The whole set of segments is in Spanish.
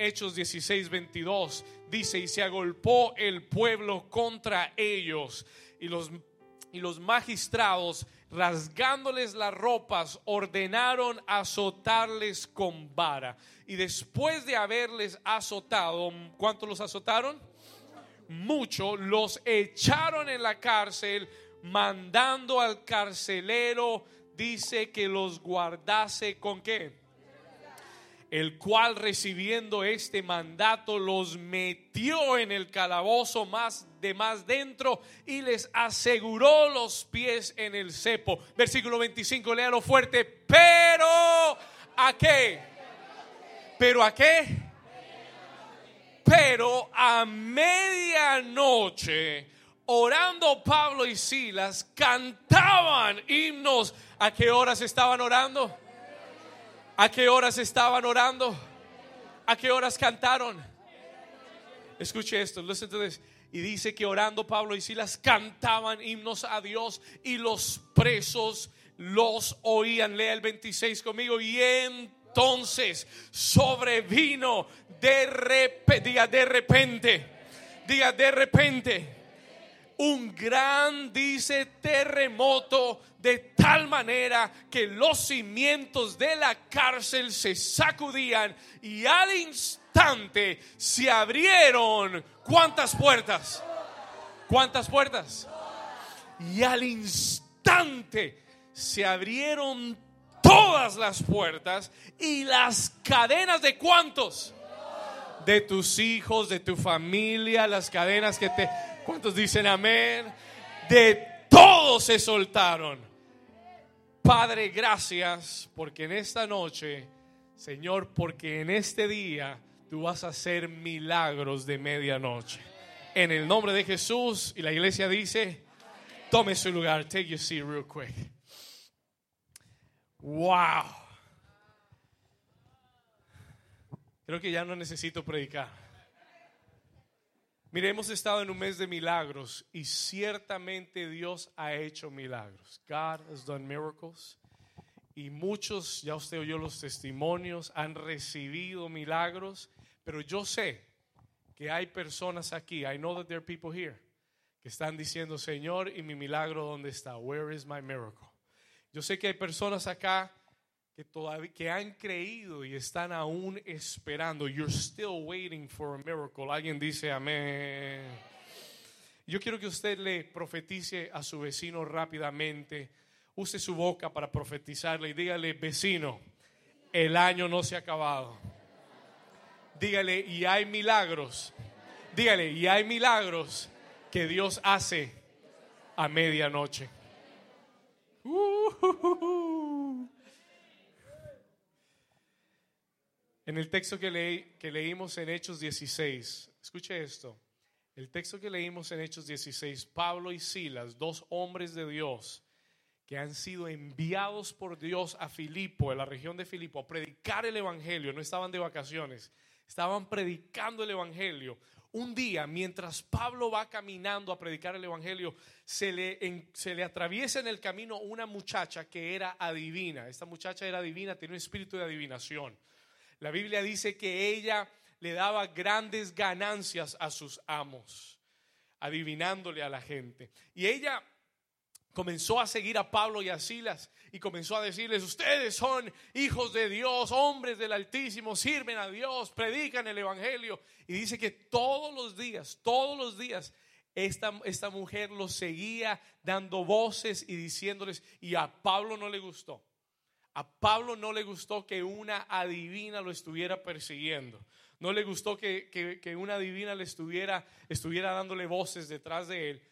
Hechos 16, 22, dice, y se agolpó el pueblo contra ellos, y los, y los magistrados, rasgándoles las ropas, ordenaron azotarles con vara. Y después de haberles azotado, ¿cuántos los azotaron? Mucho, los echaron en la cárcel, mandando al carcelero, dice que los guardase con qué? El cual recibiendo este mandato los metió en el calabozo más de más dentro y les aseguró los pies en el cepo. Versículo 25, léalo fuerte, pero ¿a qué? ¿Pero a qué? Pero a medianoche, orando Pablo y Silas, cantaban himnos. ¿A qué horas estaban orando? ¿A qué horas estaban orando? ¿A qué horas cantaron? Escuche esto. Y dice que orando Pablo y Silas cantaban himnos a Dios y los presos los oían. Lea el 26 conmigo. Y entonces sobrevino de repente, diga de repente, diga de repente un gran, dice, terremoto de tal manera que los cimientos de la cárcel se sacudían y al instante se abrieron cuántas puertas, cuántas puertas. Y al instante se abrieron todas las puertas y las cadenas de cuántos. De tus hijos, de tu familia, las cadenas que te ¿Cuántos dicen amén? De todos se soltaron. Padre, gracias porque en esta noche, Señor, porque en este día tú vas a hacer milagros de medianoche. En el nombre de Jesús y la iglesia dice, tome su lugar, take your seat real quick. Wow. Creo que ya no necesito predicar. Mire, hemos estado en un mes de milagros y ciertamente Dios ha hecho milagros. God has done miracles. Y muchos, ya usted oyó los testimonios, han recibido milagros, pero yo sé que hay personas aquí, I know that there are people here, que están diciendo, Señor, ¿y mi milagro dónde está? Where is my miracle? Yo sé que hay personas acá que todavía que han creído y están aún esperando. You're still waiting for a miracle. Alguien dice amén. Yo quiero que usted le profetice a su vecino rápidamente. Use su boca para profetizarle y dígale, vecino, el año no se ha acabado. Dígale, y hay milagros. Dígale, y hay milagros que Dios hace a medianoche. Uh, En el texto que, leí, que leímos en Hechos 16, escuche esto, el texto que leímos en Hechos 16, Pablo y Silas, dos hombres de Dios que han sido enviados por Dios a Filipo, en la región de Filipo, a predicar el Evangelio, no estaban de vacaciones, estaban predicando el Evangelio. Un día, mientras Pablo va caminando a predicar el Evangelio, se le, se le atraviesa en el camino una muchacha que era adivina. Esta muchacha era adivina, tiene un espíritu de adivinación. La Biblia dice que ella le daba grandes ganancias a sus amos, adivinándole a la gente. Y ella comenzó a seguir a Pablo y a Silas y comenzó a decirles, ustedes son hijos de Dios, hombres del Altísimo, sirven a Dios, predican el Evangelio. Y dice que todos los días, todos los días, esta, esta mujer los seguía dando voces y diciéndoles, y a Pablo no le gustó. A Pablo no le gustó que una adivina lo estuviera persiguiendo. No le gustó que, una adivina le estuviera, estuviera dándole voces detrás de él.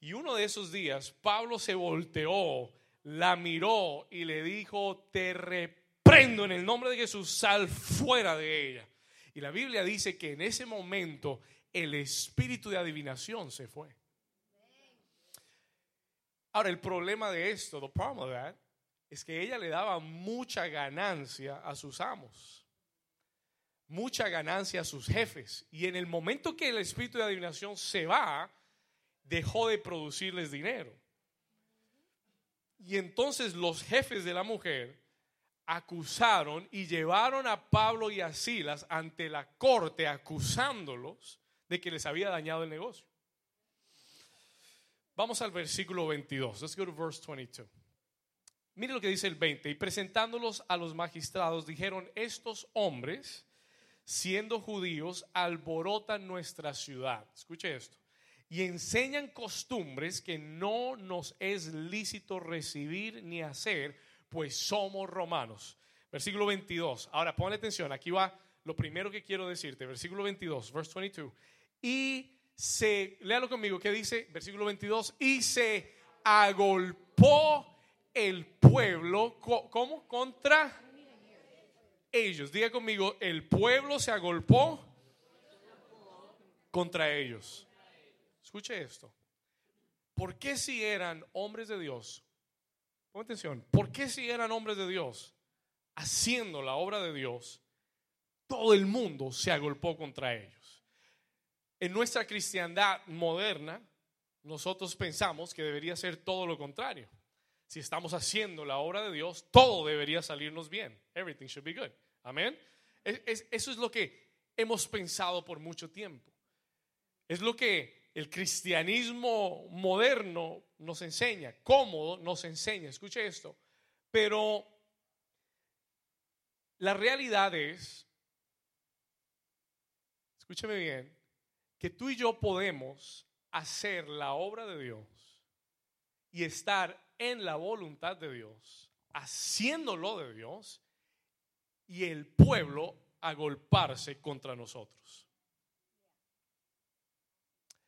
Y uno de esos días, Pablo se volteó, la miró y le dijo, te reprendo en el nombre de Jesús, sal fuera de ella. Y la Biblia dice que en ese momento el espíritu de adivinación se fue. Ahora, el problema de esto, the problem of that, es que ella le daba mucha ganancia a sus amos, mucha ganancia a sus jefes. Y en el momento que el espíritu de adivinación se va, dejó de producirles dinero. Y entonces los jefes de la mujer acusaron y llevaron a Pablo y a Silas ante la corte acusándolos de que les había dañado el negocio. Vamos al versículo 22. Let's go to verse 22. Mire lo que dice el 20. Y presentándolos a los magistrados, dijeron, estos hombres, siendo judíos, alborotan nuestra ciudad. Escuche esto. Y enseñan costumbres que no nos es lícito recibir ni hacer, pues somos romanos. Versículo 22. Ahora ponle atención, aquí va lo primero que quiero decirte. Versículo 22, verse 22. Y se, léalo conmigo, ¿qué dice? Versículo 22, y se agolpó el pueblo, ¿cómo? Contra ellos. Diga conmigo, el pueblo se agolpó contra ellos. Escuche esto. ¿Por qué si eran hombres de Dios? Pon atención. ¿Por qué si eran hombres de Dios haciendo la obra de Dios, todo el mundo se agolpó contra ellos? En nuestra cristiandad moderna, nosotros pensamos que debería ser todo lo contrario. Si estamos haciendo la obra de Dios, todo debería salirnos bien. Everything should be good. Amén. eso es lo que hemos pensado por mucho tiempo. Es lo que el cristianismo moderno nos enseña, cómodo nos enseña. Escuche esto. Pero la realidad es, escúcheme bien, que tú y yo podemos hacer la obra de Dios y estar en la voluntad de Dios, haciéndolo de Dios, y el pueblo agolparse contra nosotros.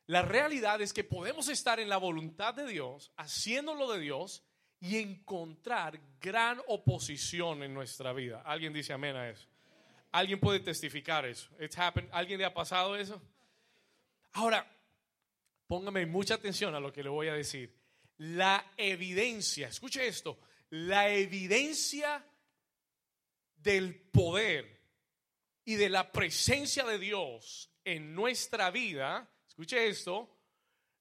La realidad es que podemos estar en la voluntad de Dios, haciéndolo de Dios, y encontrar gran oposición en nuestra vida. ¿Alguien dice amén a eso? ¿Alguien puede testificar eso? It's happened. ¿Alguien le ha pasado eso? Ahora, póngame mucha atención a lo que le voy a decir. La evidencia, escuche esto, la evidencia del poder y de la presencia de Dios en nuestra vida, escuche esto,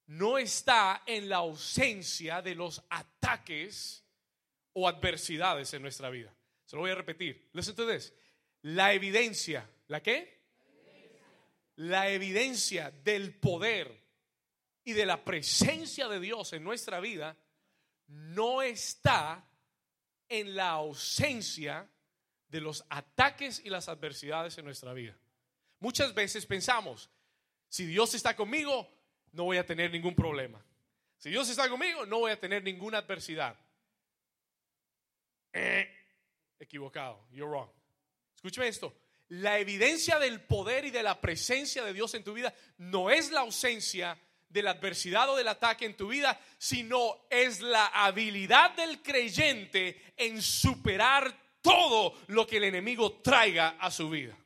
no está en la ausencia de los ataques o adversidades en nuestra vida. Se lo voy a repetir. Listen to this. La evidencia, ¿la qué? la evidencia del poder y de la presencia de Dios en nuestra vida no está en la ausencia de los ataques y las adversidades en nuestra vida. Muchas veces pensamos, si Dios está conmigo, no voy a tener ningún problema. Si Dios está conmigo, no voy a tener ninguna adversidad. Eh, equivocado, you're wrong. Escúcheme esto la evidencia del poder y de la presencia de Dios en tu vida no es la ausencia de la adversidad o del ataque en tu vida, sino es la habilidad del creyente en superar todo lo que el enemigo traiga a su vida.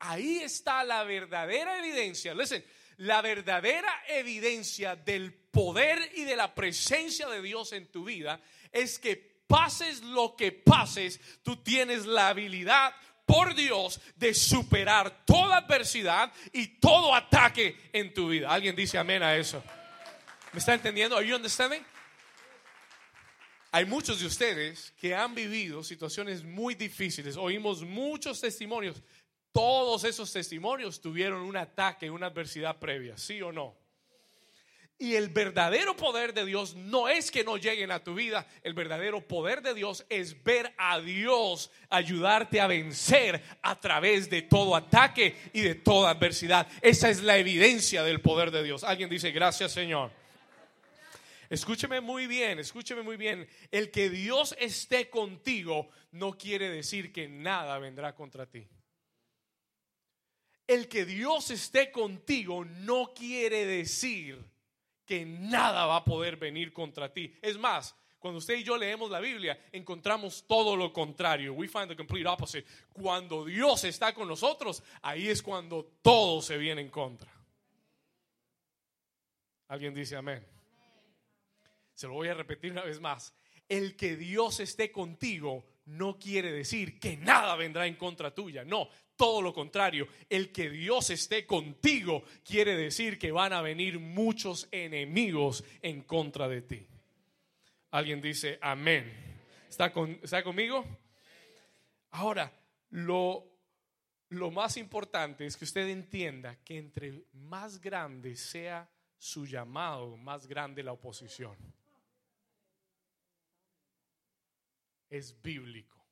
Ahí está la verdadera evidencia. Listen, la verdadera evidencia del poder y de la presencia de Dios en tu vida es que pases lo que pases, tú tienes la habilidad por Dios de superar toda adversidad y todo ataque en tu vida. ¿Alguien dice amén a eso? ¿Me está entendiendo? Are you understanding? Hay muchos de ustedes que han vivido situaciones muy difíciles. Oímos muchos testimonios. Todos esos testimonios tuvieron un ataque, una adversidad previa, ¿sí o no? Y el verdadero poder de Dios no es que no lleguen a tu vida, el verdadero poder de Dios es ver a Dios ayudarte a vencer a través de todo ataque y de toda adversidad. Esa es la evidencia del poder de Dios. Alguien dice, gracias Señor. Escúcheme muy bien, escúcheme muy bien. El que Dios esté contigo no quiere decir que nada vendrá contra ti. El que Dios esté contigo no quiere decir que nada va a poder venir contra ti. Es más, cuando usted y yo leemos la Biblia, encontramos todo lo contrario. We find the complete opposite. Cuando Dios está con nosotros, ahí es cuando todo se viene en contra. ¿Alguien dice amén? Se lo voy a repetir una vez más. El que Dios esté contigo no quiere decir que nada vendrá en contra tuya. No, todo lo contrario. El que Dios esté contigo quiere decir que van a venir muchos enemigos en contra de ti. Alguien dice amén. ¿Está, con, ¿Está conmigo? Ahora, lo, lo más importante es que usted entienda que entre más grande sea su llamado, más grande la oposición. Es bíblico.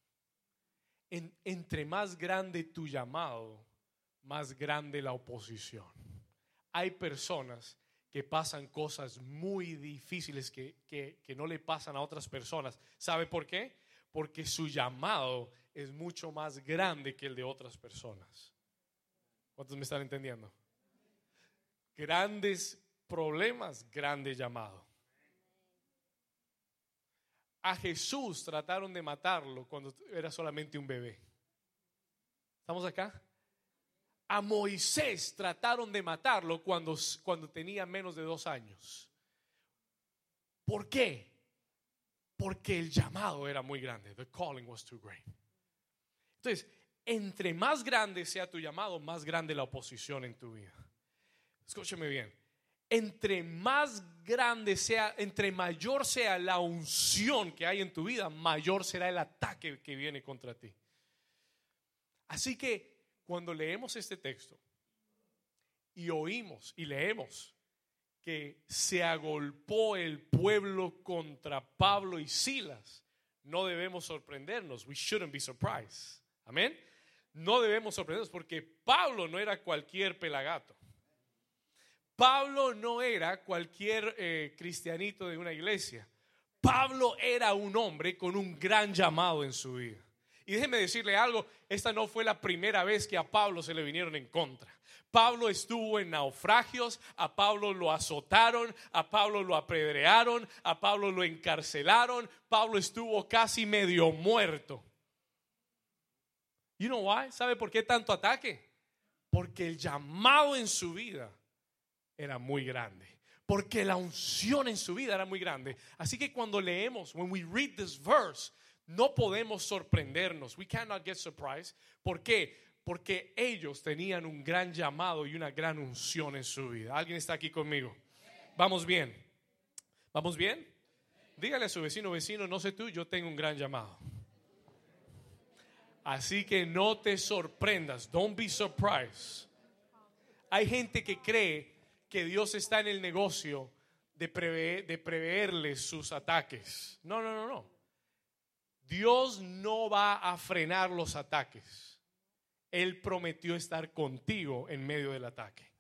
Entre más grande tu llamado, más grande la oposición. Hay personas que pasan cosas muy difíciles que, que, no le pasan a otras personas. ¿Sabe por qué? Porque su llamado es mucho más grande que el de otras personas. ¿Cuántos me están entendiendo? Grandes problemas, grande llamado. A Jesús trataron de matarlo cuando era solamente un bebé. ¿Estamos acá? A Moisés trataron de matarlo cuando, cuando tenía menos de dos años. ¿Por qué? Porque el llamado era muy grande. The calling was too great. Entonces, entre más grande sea tu llamado, más grande la oposición en tu vida. Escúcheme bien. Entre más grande sea, entre mayor sea la unción que hay en tu vida, mayor será el ataque que viene contra ti. Así que cuando leemos este texto y oímos y leemos que se agolpó el pueblo contra Pablo y Silas, no debemos sorprendernos. We shouldn't be surprised. Amén. No debemos sorprendernos porque Pablo no era cualquier pelagato. Pablo no era cualquier eh, cristianito de una iglesia. Pablo era un hombre con un gran llamado en su vida. Y déjeme decirle algo, esta no fue la primera vez que a Pablo se le vinieron en contra. Pablo estuvo en naufragios, a Pablo lo azotaron, a Pablo lo apedrearon, a Pablo lo encarcelaron, Pablo estuvo casi medio muerto. You know why? ¿Sabe por qué tanto ataque? Porque el llamado en su vida era muy grande. Porque la unción en su vida era muy grande. Así que cuando leemos, when we read this verse, no podemos sorprendernos. We cannot get surprised. ¿Por qué? Porque ellos tenían un gran llamado y una gran unción en su vida. ¿Alguien está aquí conmigo? Vamos bien. ¿Vamos bien? Dígale a su vecino, vecino, no sé tú, yo tengo un gran llamado. Así que no te sorprendas. Don't be surprised. Hay gente que cree que Dios está en el negocio de, prever, de preverles sus ataques. No, no, no, no. Dios no va a frenar los ataques. Él prometió estar contigo en medio del ataque.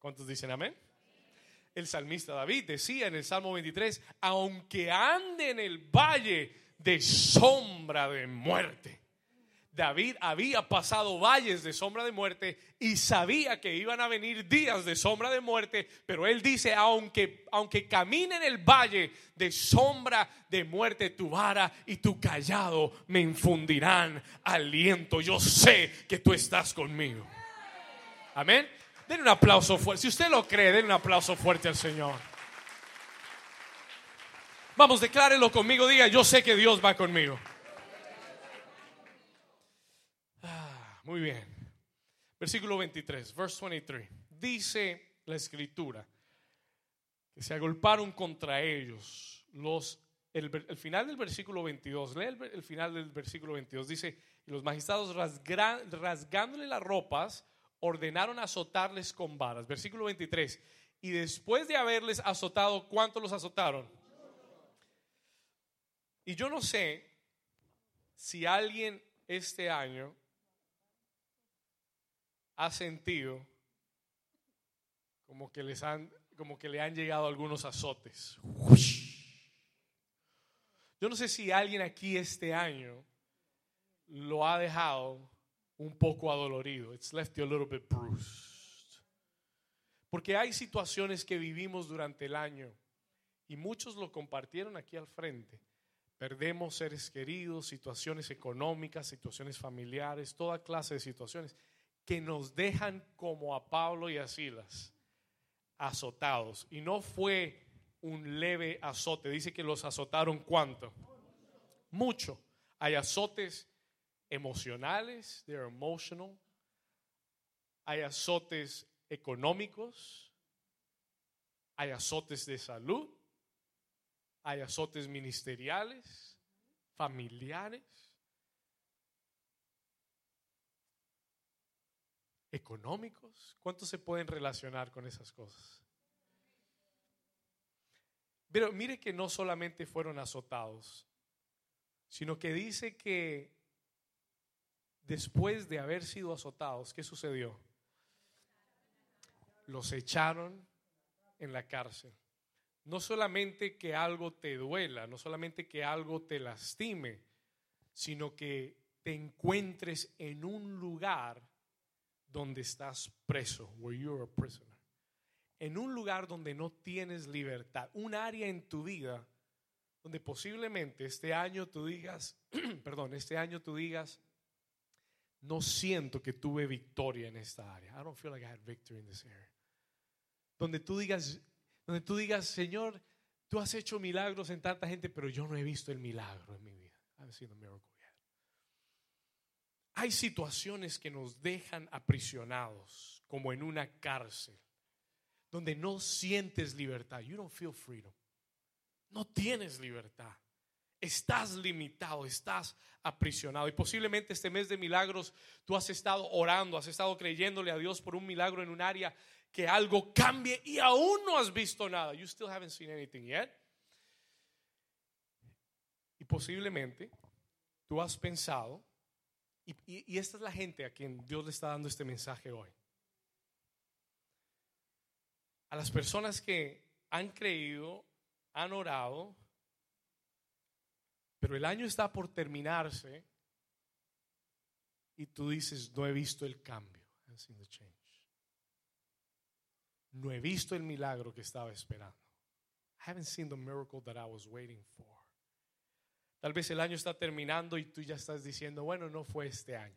¿Cuántos dicen amén? El salmista David decía en el Salmo 23, aunque ande en el valle de sombra de muerte, David había pasado valles de sombra de muerte y sabía que iban a venir días de sombra de muerte, pero él dice, aunque, aunque camine en el valle de sombra de muerte, tu vara y tu callado me infundirán aliento. Yo sé que tú estás conmigo. Amén. Den un aplauso fuerte. Si usted lo cree, den un aplauso fuerte al Señor. Vamos, declárelo conmigo. Diga, yo sé que Dios va conmigo. Muy bien. Versículo 23, verse 23. Dice la escritura que se agolparon contra ellos los el, final del versículo 22, lee el, final del versículo 22, dice, y los magistrados rasgándole las ropas, ordenaron azotarles con varas. Versículo 23, y después de haberles azotado, ¿cuánto los azotaron? Y yo no sé si alguien este año ha sentido como que, les han, como que le han llegado algunos azotes. Yo no sé si alguien aquí este año lo ha dejado un poco adolorido. It's left you a little bit bruised. Porque hay situaciones que vivimos durante el año y muchos lo compartieron aquí al frente. Perdemos seres queridos, situaciones económicas, situaciones familiares, toda clase de situaciones que nos dejan como a Pablo y a Silas, azotados. Y no fue un leve azote, dice que los azotaron cuánto? Mucho. Hay azotes emocionales, they're emotional. Hay azotes económicos. Hay azotes de salud. Hay azotes ministeriales, familiares. Económicos. ¿Cuántos se pueden relacionar con esas cosas? Pero mire que no solamente fueron azotados, sino que dice que después de haber sido azotados, ¿qué sucedió? Los echaron en la cárcel. No solamente que algo te duela, no solamente que algo te lastime, sino que te encuentres en un lugar donde estás preso, where you're a prisoner. En un lugar donde no tienes libertad, un área en tu vida donde posiblemente este año tú digas, perdón, este año tú digas, no siento que tuve victoria en esta área. I don't feel like I had victory in this area. Donde tú digas, donde tú digas, Señor, tú has hecho milagros en tanta gente, pero yo no he visto el milagro en mi vida. Hay situaciones que nos dejan aprisionados, como en una cárcel, donde no sientes libertad. You don't feel freedom. No tienes libertad. Estás limitado, estás aprisionado. Y posiblemente este mes de milagros tú has estado orando, has estado creyéndole a Dios por un milagro en un área que algo cambie y aún no has visto nada. You still haven't seen anything yet. Y posiblemente tú has pensado, y, esta es la gente a quien Dios le está dando este mensaje hoy. A las personas que han creído, han orado, pero el año está por terminarse y tú dices, no he visto el cambio. No he visto el milagro que estaba esperando. I haven't seen the miracle that I was waiting for. Tal vez el año está terminando y tú ya estás diciendo, bueno, no fue este año.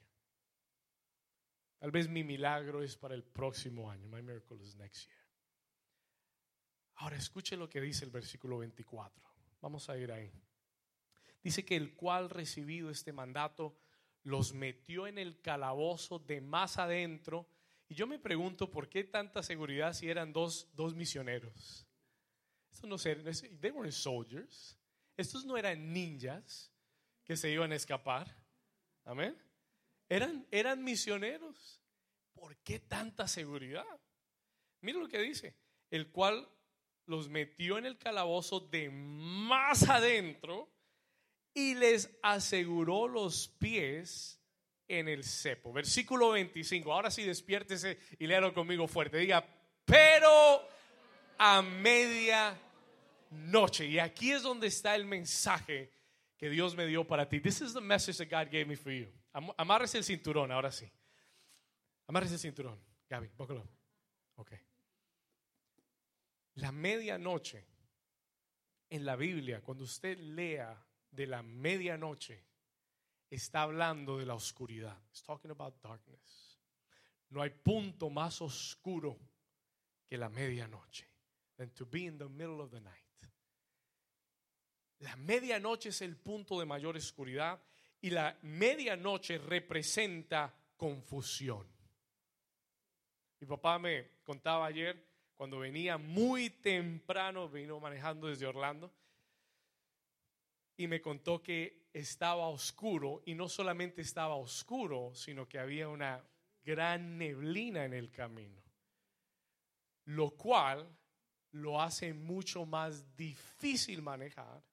Tal vez mi milagro es para el próximo año. My miracle is next year. Ahora escuche lo que dice el versículo 24. Vamos a ir ahí. Dice que el cual recibido este mandato los metió en el calabozo de más adentro y yo me pregunto por qué tanta seguridad si eran dos, dos misioneros. Estos no eran, they weren't soldiers. Estos no eran ninjas que se iban a escapar. Amén. Eran, eran misioneros. ¿Por qué tanta seguridad? Mira lo que dice. El cual los metió en el calabozo de más adentro y les aseguró los pies en el cepo. Versículo 25. Ahora sí despiértese y léalo conmigo fuerte. Diga, pero a media noche. Y aquí es donde está el mensaje que Dios me dio para ti. This is the message that God gave me for you. Amárrese el cinturón, ahora sí. Amárrese el cinturón. Gaby, bócalo. Ok. La medianoche en la Biblia, cuando usted lea de la medianoche, está hablando de la oscuridad. It's talking about darkness. No hay punto más oscuro que la medianoche. Than to be in the middle of the night. La medianoche es el punto de mayor oscuridad y la medianoche representa confusión. Mi papá me contaba ayer cuando venía muy temprano, vino manejando desde Orlando y me contó que estaba oscuro y no solamente estaba oscuro, sino que había una gran neblina en el camino, lo cual lo hace mucho más difícil manejar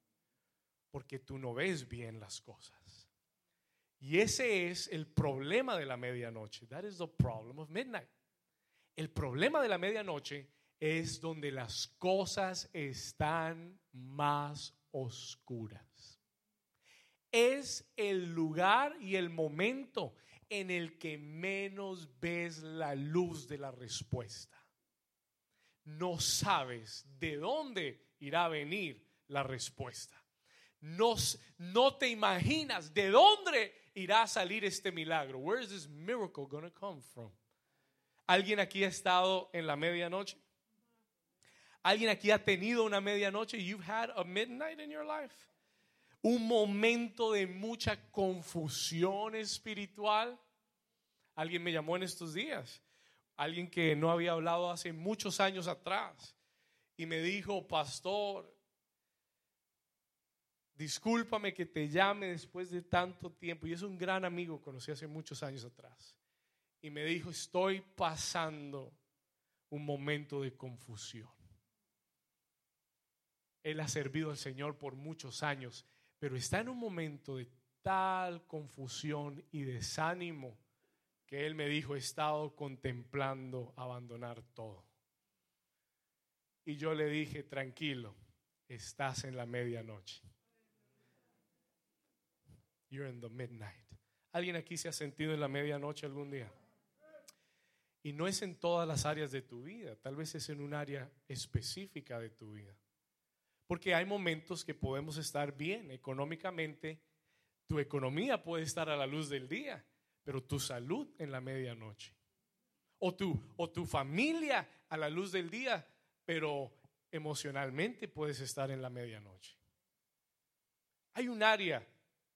porque tú no ves bien las cosas. Y ese es el problema de la medianoche. That is the problem of midnight. El problema de la medianoche es donde las cosas están más oscuras es el lugar y el momento en el que menos ves la luz de la respuesta. No sabes de dónde irá a venir la respuesta. No, no te imaginas de dónde irá a salir este milagro. Where is this miracle going to come from? ¿Alguien aquí ha estado en la medianoche? ¿Alguien aquí ha tenido una medianoche? You've had a midnight in your life un momento de mucha confusión espiritual. Alguien me llamó en estos días, alguien que no había hablado hace muchos años atrás, y me dijo, pastor, discúlpame que te llame después de tanto tiempo. Y es un gran amigo, conocí hace muchos años atrás. y me dijo, estoy pasando un momento de confusión. Él ha servido al Señor por muchos años, pero está en un momento de tal confusión y desánimo que Él me dijo, he estado contemplando abandonar todo. Y yo le dije, tranquilo, estás en la medianoche. You're in the midnight. ¿Alguien aquí se ha sentido en la medianoche algún día? Y no es en todas las áreas de tu vida, tal vez es en un área específica de tu vida. Porque hay momentos que podemos estar bien económicamente, tu economía puede estar a la luz del día, pero tu salud en la medianoche. O tu, o tu familia a la luz del día, pero emocionalmente puedes estar en la medianoche. Hay un área,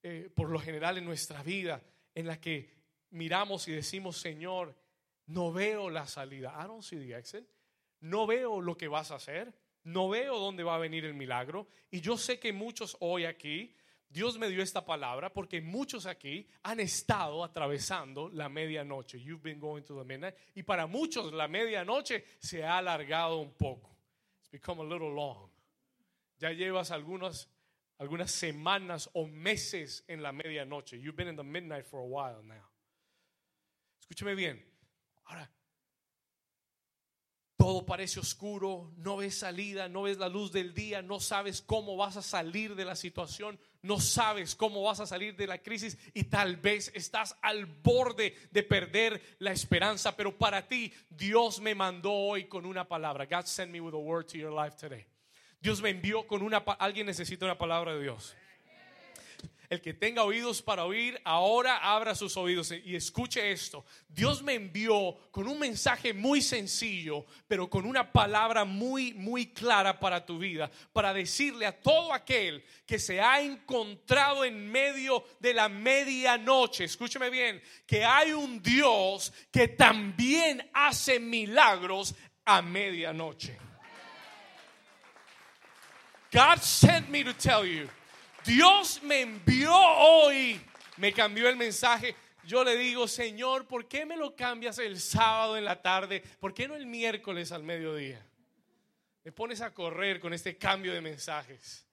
eh, por lo general en nuestra vida, en la que miramos y decimos, Señor, no veo la salida. I don't see. No veo lo que vas a hacer. No veo dónde va a venir el milagro. Y yo sé que muchos hoy aquí, Dios me dio esta palabra porque muchos aquí han estado atravesando la medianoche. You've been going to the midnight. Y para muchos la medianoche se ha alargado un poco. It's become a little long. Ya llevas algunas, algunas semanas o meses en la medianoche. You've been in the midnight for a while now. Escúcheme bien. Ahora, todo parece oscuro, no ves salida, no ves la luz del día, no sabes cómo vas a salir de la situación, no sabes cómo vas a salir de la crisis y tal vez estás al borde de perder la esperanza, pero para ti Dios me mandó hoy con una palabra. God sent me with a word to your life today. Dios me envió con una alguien necesita una palabra de Dios. El que tenga oídos para oír, ahora abra sus oídos y escuche esto. Dios me envió con un mensaje muy sencillo, pero con una palabra muy, muy clara para tu vida, para decirle a todo aquel que se ha encontrado en medio de la medianoche, escúcheme bien, que hay un Dios que también hace milagros a medianoche. God sent me to tell you Dios me envió hoy, me cambió el mensaje. Yo le digo, Señor, ¿por qué me lo cambias el sábado en la tarde? ¿Por qué no el miércoles al mediodía? Me pones a correr con este cambio de mensajes.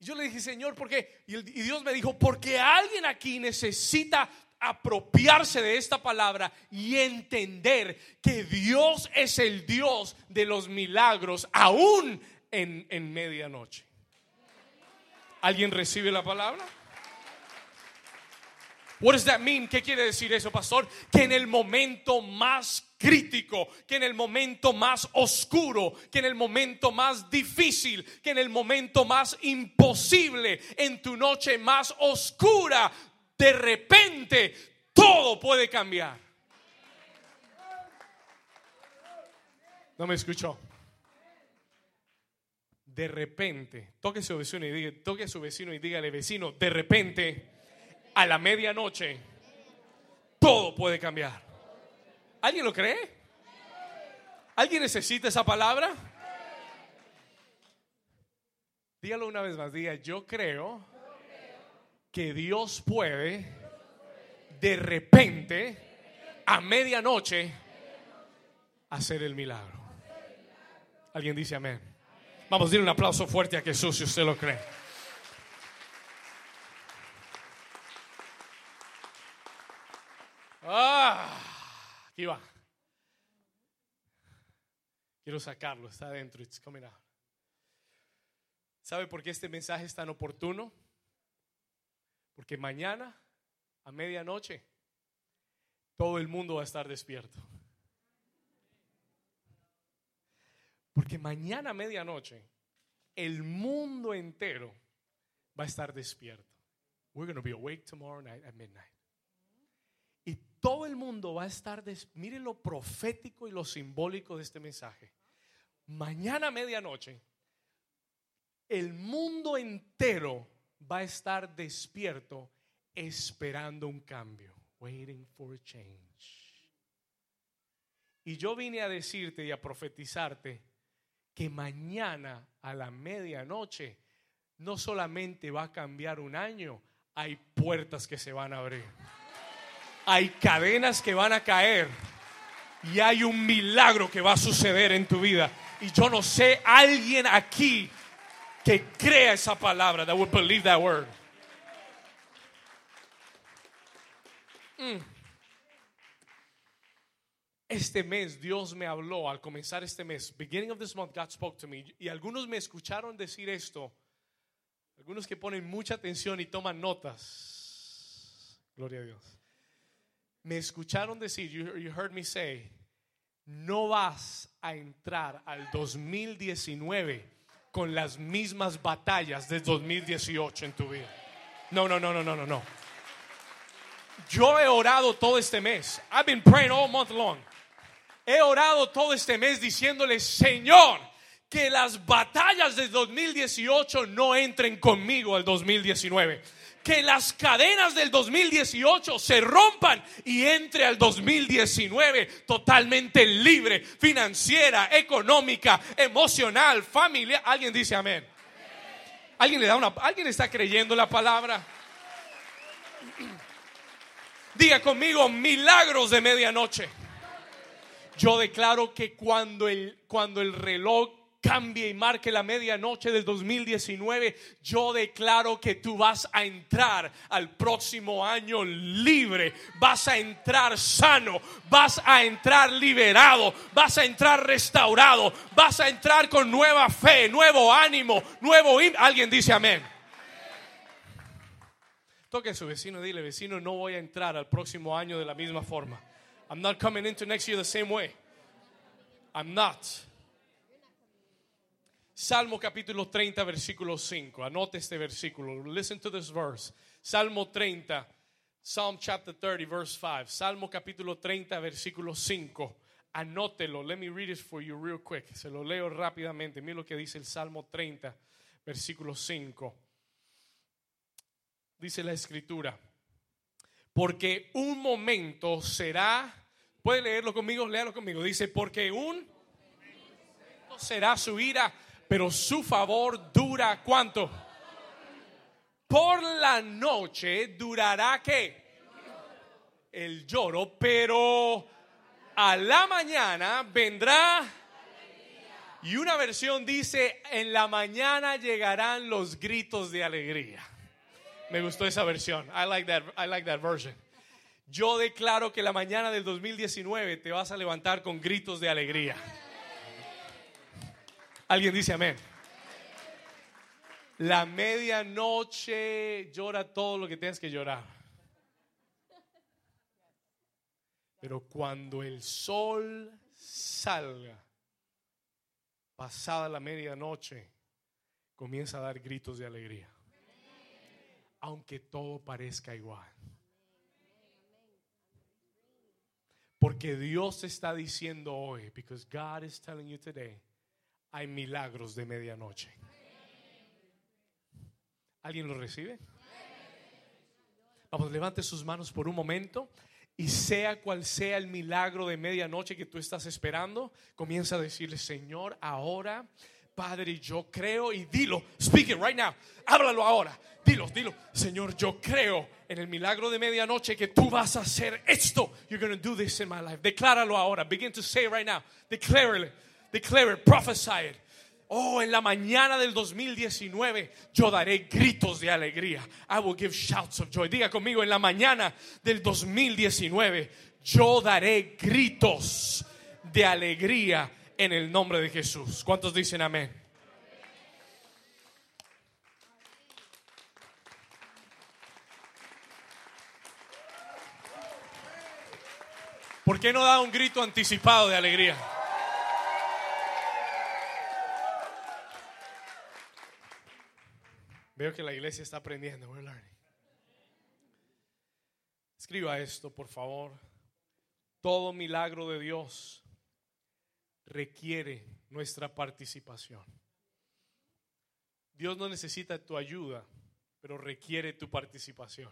Y yo le dije, Señor, ¿por qué? Y, Dios me dijo, porque alguien aquí necesita apropiarse de esta palabra y entender que Dios es el Dios de los milagros, aún en, en medianoche. ¿Alguien recibe la palabra? What does that mean? ¿Qué quiere decir eso, pastor? Que en el momento más crítico, que en el momento más oscuro, que en el momento más difícil, que en el momento más imposible, en tu noche más oscura, de repente todo puede cambiar. No me escuchó de repente, toque a su vecino y diga, toque a su vecino y dígale, vecino, de repente, a la medianoche, todo puede cambiar. ¿Alguien lo cree? ¿Alguien necesita esa palabra? Dígalo una vez más, diga, yo creo que Dios puede de repente, a medianoche, hacer el milagro. ¿Alguien dice amén? Vamos a dar un aplauso fuerte a Jesús si usted lo cree. Ah, aquí va. Quiero sacarlo, está adentro. It's coming out. ¿Sabe por qué este mensaje es tan oportuno? Porque mañana, a medianoche, todo el mundo va a estar despierto. Porque mañana a medianoche el mundo entero va a estar despierto. We're going to be awake tomorrow night at midnight. Y todo el mundo va a estar despierto. Miren lo profético y lo simbólico de este mensaje. Mañana a medianoche el mundo entero va a estar despierto esperando un cambio. Waiting for a change. Y yo vine a decirte y a profetizarte que mañana a la medianoche no solamente va a cambiar un año, hay puertas que se van a abrir. Hay cadenas que van a caer y hay un milagro que va a suceder en tu vida. Y yo no sé alguien aquí que crea esa palabra, that would believe that word. Mm. Este mes Dios me habló al comenzar este mes, beginning of this month, God spoke to me. Y algunos me escucharon decir esto. Algunos que ponen mucha atención y toman notas. Gloria a Dios. Me escucharon decir, you, you heard me say, no vas a entrar al 2019 con las mismas batallas del 2018 en tu vida. No, no, no, no, no, no, no. Yo he orado todo este mes. I've been praying all month long. He orado todo este mes diciéndole, Señor, que las batallas del 2018 no entren conmigo al 2019 que las cadenas del 2018 se rompan y entre al 2019 totalmente libre, financiera, económica, emocional, familiar. Alguien dice amén. ¿Alguien le da una alguien está creyendo la palabra? Diga conmigo milagros de medianoche. Yo declaro que cuando el cuando el reloj cambie y marque la medianoche del 2019, yo declaro que tú vas a entrar al próximo año libre, vas a entrar sano, vas a entrar liberado, vas a entrar restaurado, vas a entrar con nueva fe, nuevo ánimo, nuevo... Alguien dice amén. Toque a su vecino, dile, vecino, no voy a entrar al próximo año de la misma forma. I'm not coming into next year the same way. I'm not. Salmo capítulo 30, versículo 5. Anote este versículo. Listen to this verse. Salmo 30, Psalm chapter 30, verse 5. Salmo capítulo 30, versículo 5. Anótelo. Let me read it for you real quick. Se lo leo rápidamente. Mira lo que dice el Salmo 30, versículo 5. Dice la escritura. Porque un momento será. ¿Puede leerlo conmigo? Léalo conmigo. Dice, porque un será su ira pero su favor dura cuánto? Por la noche durará qué? El lloro, pero a la mañana vendrá. Y una versión dice, en la mañana llegarán los gritos de alegría. Me gustó esa versión. I like that, I like that version. Yo declaro que la mañana del 2019 te vas a levantar con gritos de alegría. Alguien dice amén. La medianoche llora todo lo que tienes que llorar. Pero cuando el sol salga, pasada la medianoche, comienza a dar gritos de alegría. Aunque todo parezca igual. Porque Dios está diciendo hoy, because God is telling you today, hay milagros de medianoche. ¿Alguien lo recibe? Vamos, levante sus manos por un momento y sea cual sea el milagro de medianoche que tú estás esperando, comienza a decirle, Señor, ahora, Padre, yo creo y dilo, speak it right now, háblalo ahora, dilo, dilo, Señor, yo creo en el milagro de medianoche que tú vas a hacer esto. You're going to do this in my life. Decláralo ahora. Begin to say right now. Declare it declare it, prophesy it. Oh, en la mañana del 2019 yo daré gritos de alegría. I will give shouts of joy. Diga conmigo, en la mañana del 2019 yo daré gritos de alegría en el nombre de Jesús. ¿Cuántos dicen amén? ¿Por qué no da un grito anticipado de alegría? Veo que la iglesia está aprendiendo. Escriba esto, por favor. Todo milagro de Dios requiere nuestra participación. Dios no necesita tu ayuda, pero requiere tu participación.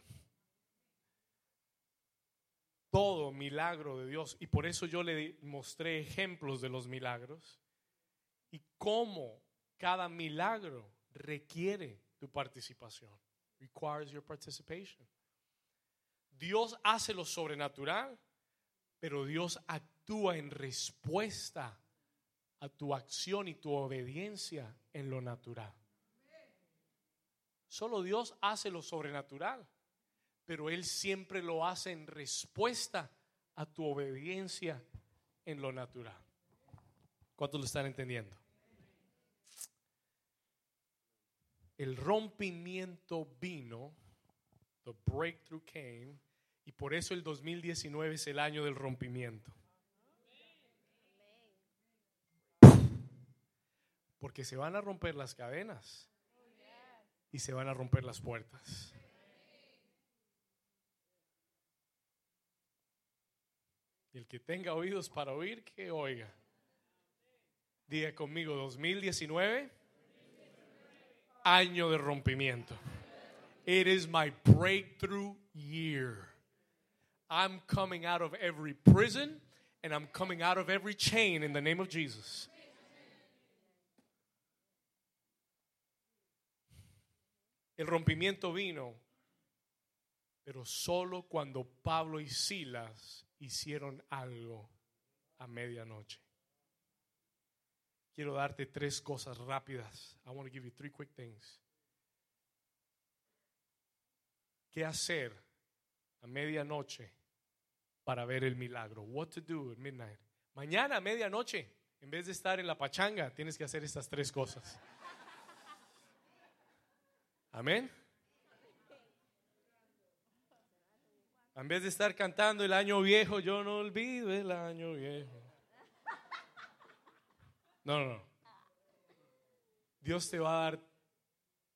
Todo milagro de Dios, y por eso yo le mostré ejemplos de los milagros y cómo cada milagro requiere tu participación. Requires your participation. Dios hace lo sobrenatural, pero Dios actúa en respuesta a tu acción y tu obediencia en lo natural. Solo Dios hace lo sobrenatural, pero Él siempre lo hace en respuesta a tu obediencia en lo natural. ¿Cuántos lo están entendiendo? El rompimiento vino, the breakthrough came, y por eso el 2019 es el año del rompimiento. Porque se van a romper las cadenas y se van a romper las puertas. El que tenga oídos para oír, que oiga. Diga conmigo 2019, año de rompimiento. It is my breakthrough year. I'm coming out of every prison and I'm coming out of every chain in the name of Jesus. El rompimiento vino, pero solo cuando Pablo y Silas hicieron algo a medianoche. Quiero darte tres cosas rápidas. I want to give you three quick things. ¿Qué hacer a medianoche para ver el milagro? What to do at midnight. Mañana a medianoche, en vez de estar en la pachanga, tienes que hacer estas tres cosas. Amén. En vez de estar cantando el año viejo, yo no olvido el año viejo. No, no, no. Dios te va a dar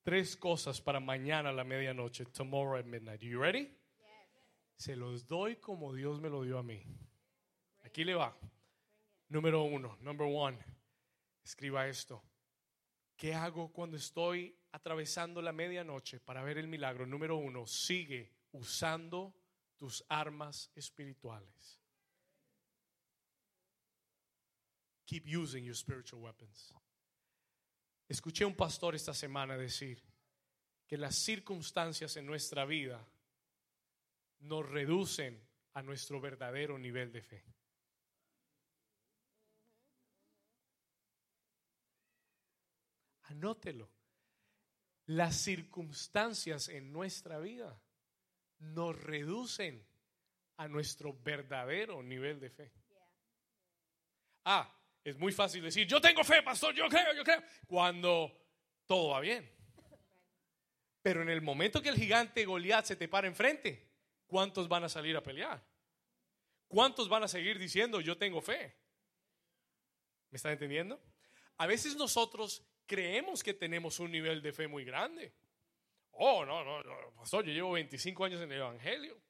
tres cosas para mañana a la medianoche. Tomorrow at midnight. You ready? Se los doy como Dios me lo dio a mí. Aquí le va. Número uno, number one. Escriba esto. ¿Qué hago cuando estoy atravesando la medianoche para ver el milagro? Número uno, sigue usando tus armas espirituales. Keep using your spiritual weapons. Escuché un pastor esta semana decir que las circunstancias en nuestra vida nos reducen a nuestro verdadero nivel de fe. Anótelo. Las circunstancias en nuestra vida nos reducen a nuestro verdadero nivel de fe. Ah, es muy fácil decir, yo tengo fe, pastor, yo creo, yo creo, cuando todo va bien. Pero en el momento que el gigante Goliat se te para enfrente, ¿cuántos van a salir a pelear? ¿Cuántos van a seguir diciendo, yo tengo fe? ¿Me están entendiendo? A veces nosotros creemos que tenemos un nivel de fe muy grande. Oh, no, no, no, pastor, yo llevo 25 años en el Evangelio.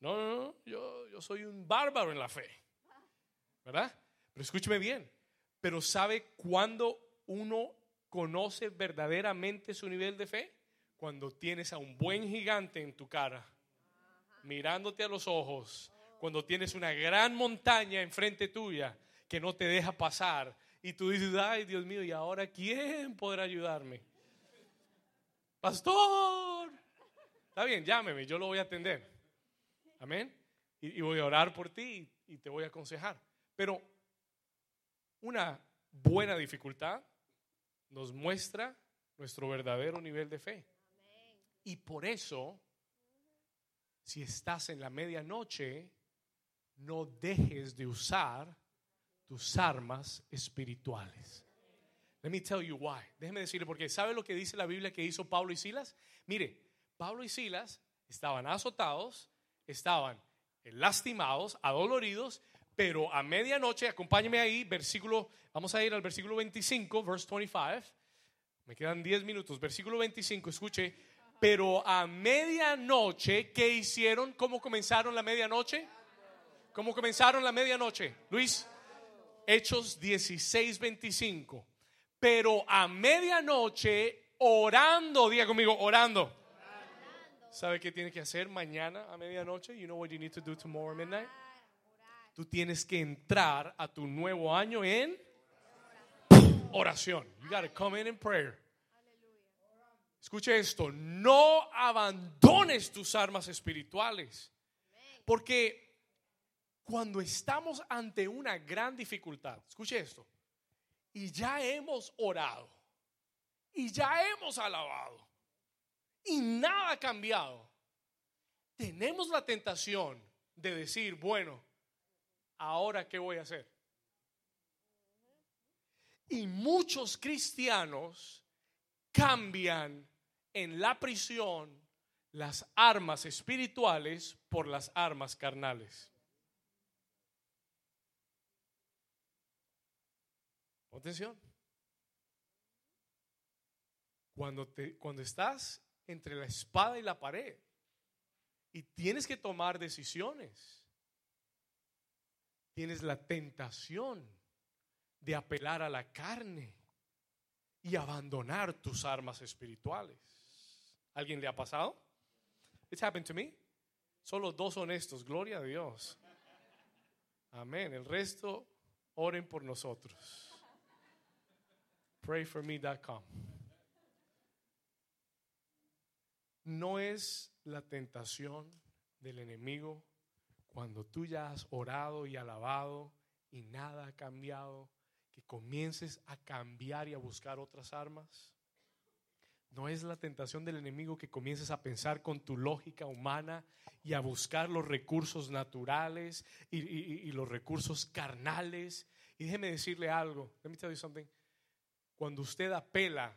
No, no, no, yo, yo soy un bárbaro en la fe. ¿Verdad? Pero escúcheme bien. Pero ¿sabe cuándo uno conoce verdaderamente su nivel de fe? Cuando tienes a un buen gigante en tu cara, mirándote a los ojos, cuando tienes una gran montaña enfrente tuya que no te deja pasar y tú dices, ay Dios mío, ¿y ahora quién podrá ayudarme? Pastor, está bien, llámeme, yo lo voy a atender. Amén. Y, voy a orar por ti y te voy a aconsejar. Pero una buena dificultad nos muestra nuestro verdadero nivel de fe. Y por eso, si estás en la medianoche, no dejes de usar tus armas espirituales. Me tell you why. Déjeme decirle porque ¿sabe lo que dice la Biblia que hizo Pablo y Silas? Mire, Pablo y Silas estaban azotados, estaban lastimados, adoloridos, pero a medianoche, acompáñeme ahí, versículo, vamos a ir al versículo 25, verse 25. Me quedan 10 minutos, versículo 25, escuche, pero a medianoche, ¿qué hicieron? ¿Cómo comenzaron la medianoche? ¿Cómo comenzaron la medianoche? Luis, Hechos 16, 25 pero a medianoche orando, diga conmigo, orando. ¿Sabe qué tiene que hacer mañana a medianoche? You know what you need to do tomorrow midnight? Tú tienes que entrar a tu nuevo año en oración. You got to come in in prayer. Escuche esto, no abandones tus armas espirituales Porque cuando estamos ante una gran dificultad, escuche esto, y ya hemos orado, y ya hemos alabado, y nada ha cambiado, tenemos la tentación de decir, bueno, ahora qué voy a hacer. Y muchos cristianos cambian en la prisión las armas espirituales por las armas carnales. Atención. Cuando, te, cuando estás entre la espada y la pared y tienes que tomar decisiones, tienes la tentación de apelar a la carne y abandonar tus armas espirituales. ¿Alguien le ha pasado? It's happened to me. Solo dos honestos, gloria a Dios. Amén. El resto, oren por nosotros. Prayforme.com. No es la tentación del enemigo cuando tú ya has orado y alabado y nada ha cambiado, que comiences a cambiar y a buscar otras armas. No es la tentación del enemigo que comiences a pensar con tu lógica humana y a buscar los recursos naturales y, los recursos carnales. Y déjeme decirle algo. Let me tell you something. Cuando usted apela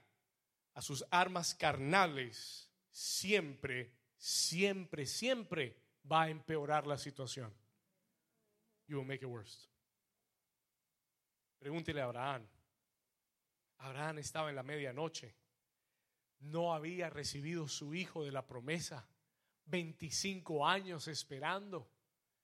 a sus armas carnales, siempre, siempre, siempre va a empeorar la situación. You will make it worse. Pregúntele a Abraham. Abraham estaba en la medianoche no había recibido su hijo de la promesa. 25 años esperando.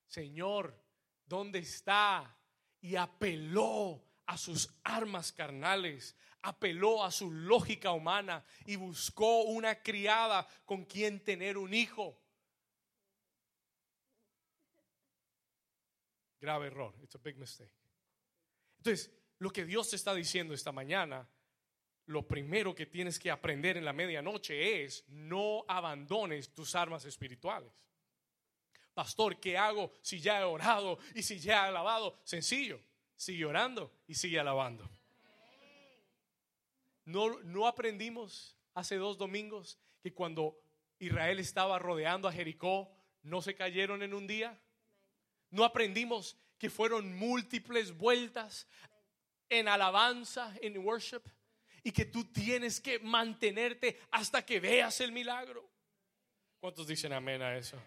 Señor, ¿dónde está? Y apeló a sus armas carnales, apeló a su lógica humana y buscó una criada con quien tener un hijo. Grave error. It's a big mistake. Entonces, lo que Dios te está diciendo esta mañana lo primero que tienes que aprender en la medianoche es no abandones tus armas espirituales. Pastor, ¿qué hago si ya he orado y si ya he alabado? Sencillo, sigue orando y sigue alabando. No, no aprendimos hace dos domingos que cuando Israel estaba rodeando a Jericó, no se cayeron en un día. No aprendimos que fueron múltiples vueltas en alabanza, en worship y que tú tienes que mantenerte hasta que veas el milagro. ¿Cuántos dicen amén a eso?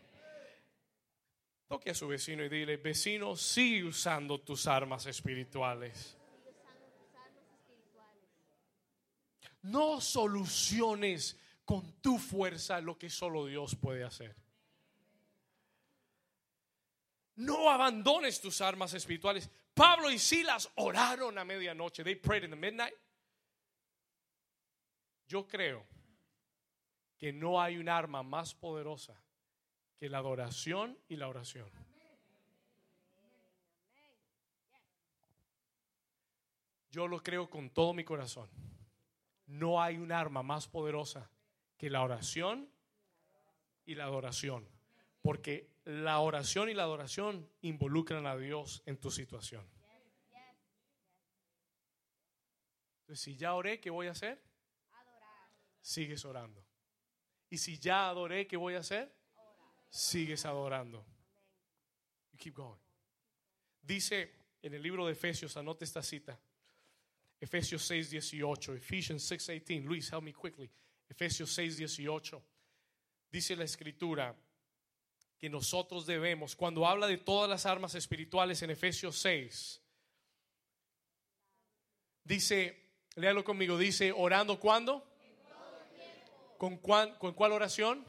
Toque a su vecino y dile, vecino, sigue usando tus armas espirituales. No soluciones con tu fuerza lo que solo Dios puede hacer. No abandones tus armas espirituales. Pablo y Silas oraron a medianoche. They prayed in the midnight. Yo creo que no hay un arma más poderosa que la adoración y la oración. Yo lo creo con todo mi corazón. No hay un arma más poderosa que la oración y la adoración. Porque la oración y la adoración involucran a Dios en tu situación. Entonces, si ya oré, ¿qué voy a hacer? sigues orando. Y si ya adoré, ¿qué voy a hacer? Sigues adorando. You keep going. Dice en el libro de Efesios, anote esta cita. Efesios 6, 18. Ephesians 6, 18. Luis, help me quickly. Efesios 6, 18. Dice la escritura que nosotros debemos, cuando habla de todas las armas espirituales en Efesios 6, dice, léalo conmigo, dice, orando cuando? ¿Con, ¿Con cuál oración?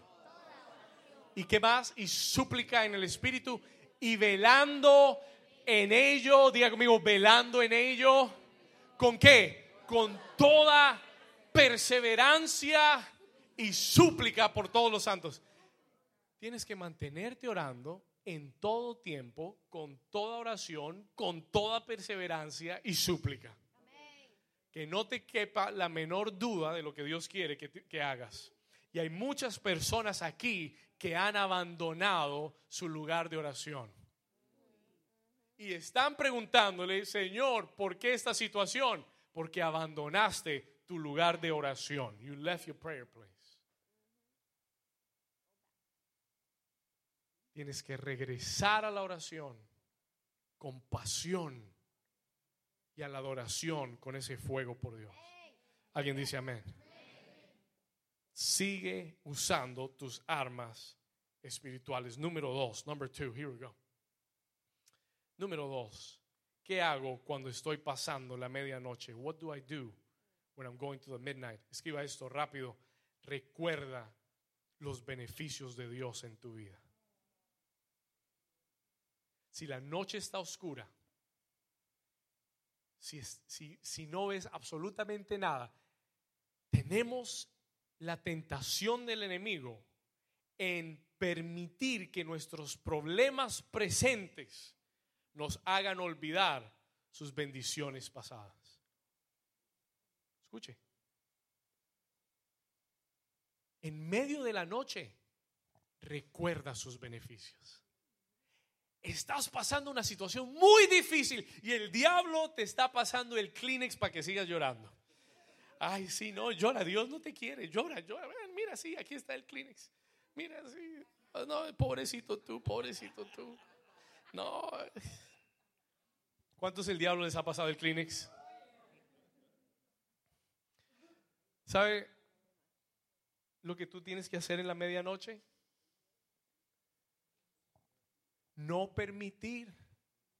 ¿Y qué más? Y súplica en el Espíritu y velando en ello, diga conmigo, velando en ello. ¿Con qué? Con toda perseverancia y súplica por todos los santos. Tienes que mantenerte orando en todo tiempo, con toda oración, con toda perseverancia y súplica que no te quepa la menor duda de lo que Dios quiere que, hagas. Y hay muchas personas aquí que han abandonado su lugar de oración. Y están preguntándole, Señor, ¿por qué esta situación? Porque abandonaste tu lugar de oración. You left your prayer place. Tienes que regresar a la oración con pasión y a la adoración con ese fuego por Dios. Alguien dice amén. Sigue usando tus armas espirituales. Número dos, number two, here we go. Número dos, ¿qué hago cuando estoy pasando la medianoche? What do I do when I'm going to the midnight? Escriba esto rápido. Recuerda los beneficios de Dios en tu vida. Si la noche está oscura, si, si, si no ves absolutamente nada, tenemos la tentación del enemigo en permitir que nuestros problemas presentes nos hagan olvidar sus bendiciones pasadas. Escuche. En medio de la noche, recuerda sus beneficios. Estás pasando una situación muy difícil y el diablo te está pasando el Kleenex para que sigas llorando. Ay, sí, no, llora, Dios no te quiere, llora, llora. Mira, sí, aquí está el Kleenex. Mira, sí. No, pobrecito tú, pobrecito tú. No. ¿Cuántos el diablo les ha pasado el Kleenex? ¿Sabe lo que tú tienes que hacer en la medianoche? No permitir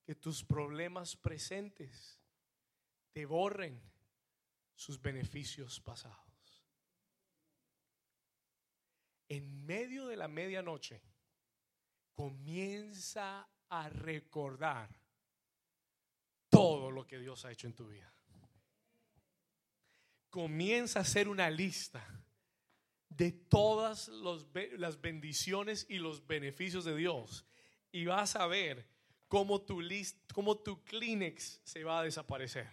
que tus problemas presentes te borren sus beneficios pasados. En medio de la medianoche, comienza a recordar todo lo que Dios ha hecho en tu vida. Comienza a hacer una lista de todas las bendiciones y los beneficios de Dios y vas a ver cómo tu, list, cómo tu Kleenex se va a desaparecer.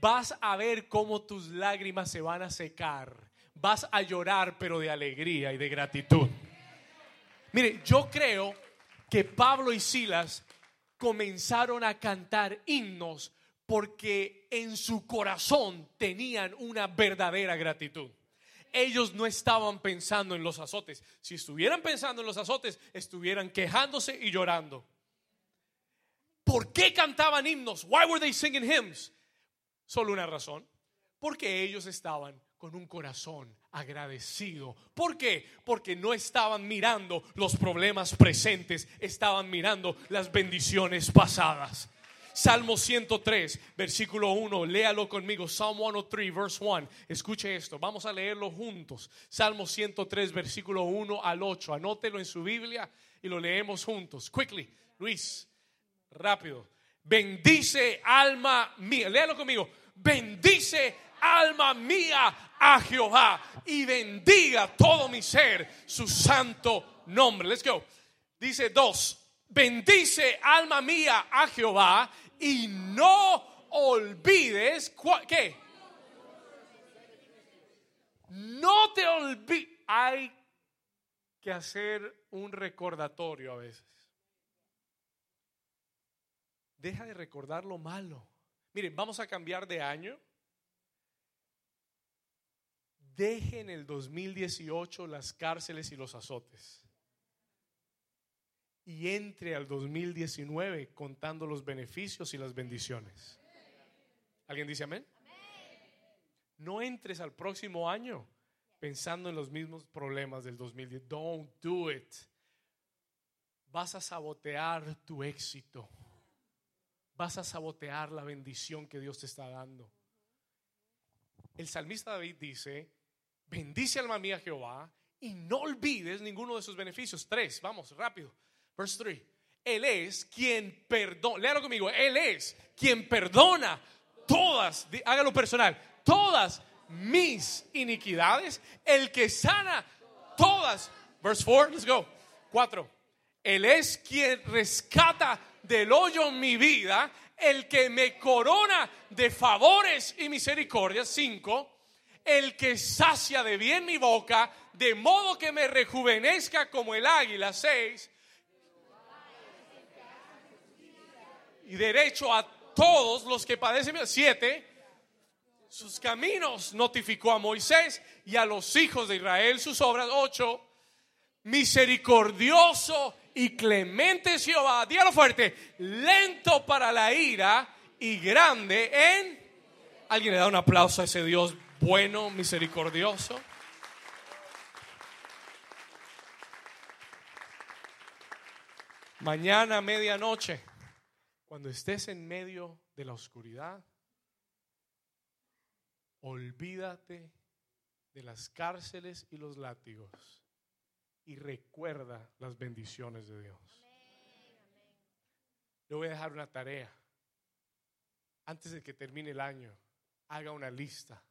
Vas a ver cómo tus lágrimas se van a secar. Vas a llorar, pero de alegría y de gratitud. Mire, yo creo que Pablo y Silas comenzaron a cantar himnos porque en su corazón tenían una verdadera gratitud ellos no estaban pensando en los azotes. Si estuvieran pensando en los azotes, estuvieran quejándose y llorando. ¿Por qué cantaban himnos? Why were they singing hymns? Solo una razón. Porque ellos estaban con un corazón agradecido. ¿Por qué? Porque no estaban mirando los problemas presentes, estaban mirando las bendiciones pasadas. Salmo 103, versículo 1, léalo conmigo. Psalm 103, verse 1. Escuche esto, vamos a leerlo juntos. Salmo 103, versículo 1 al 8. Anótelo en su Biblia y lo leemos juntos. Quickly, Luis, rápido. Bendice alma mía, léalo conmigo. Bendice alma mía a Jehová y bendiga todo mi ser su santo nombre. Let's go. Dice dos bendice alma mía a Jehová y no olvides, ¿qué? No te olvides. Hay que hacer un recordatorio a veces. Deja de recordar lo malo. Miren, vamos a cambiar de año. Deje en el 2018 las cárceles y los azotes y entre al 2019 contando los beneficios y las bendiciones. ¿Alguien dice amén? No entres al próximo año pensando en los mismos problemas del 2010. Don't do it. Vas a sabotear tu éxito. Vas a sabotear la bendición que Dios te está dando. El salmista David dice, bendice alma mía Jehová y no olvides ninguno de sus beneficios. Tres, vamos, rápido. Verse 3. Él es quien perdona, léalo conmigo, Él es quien perdona todas, hágalo personal, todas mis iniquidades, el que sana todas. Verse 4, let's go. 4. Él es quien rescata del hoyo mi vida, el que me corona de favores y misericordias. 5. El que sacia de bien mi boca, de modo que me rejuvenezca como el águila. Seis. Y derecho a todos los que padecen. Siete. Sus caminos notificó a Moisés y a los hijos de Israel sus obras. Ocho. Misericordioso y clemente Jehová. Dígalo fuerte. Lento para la ira y grande en. Alguien le da un aplauso a ese Dios bueno, misericordioso. Mañana a medianoche, cuando estés en medio de la oscuridad, olvídate de las cárceles y los látigos y recuerda las bendiciones de Dios. Le voy a dejar una tarea. Antes de que termine el año, haga una lista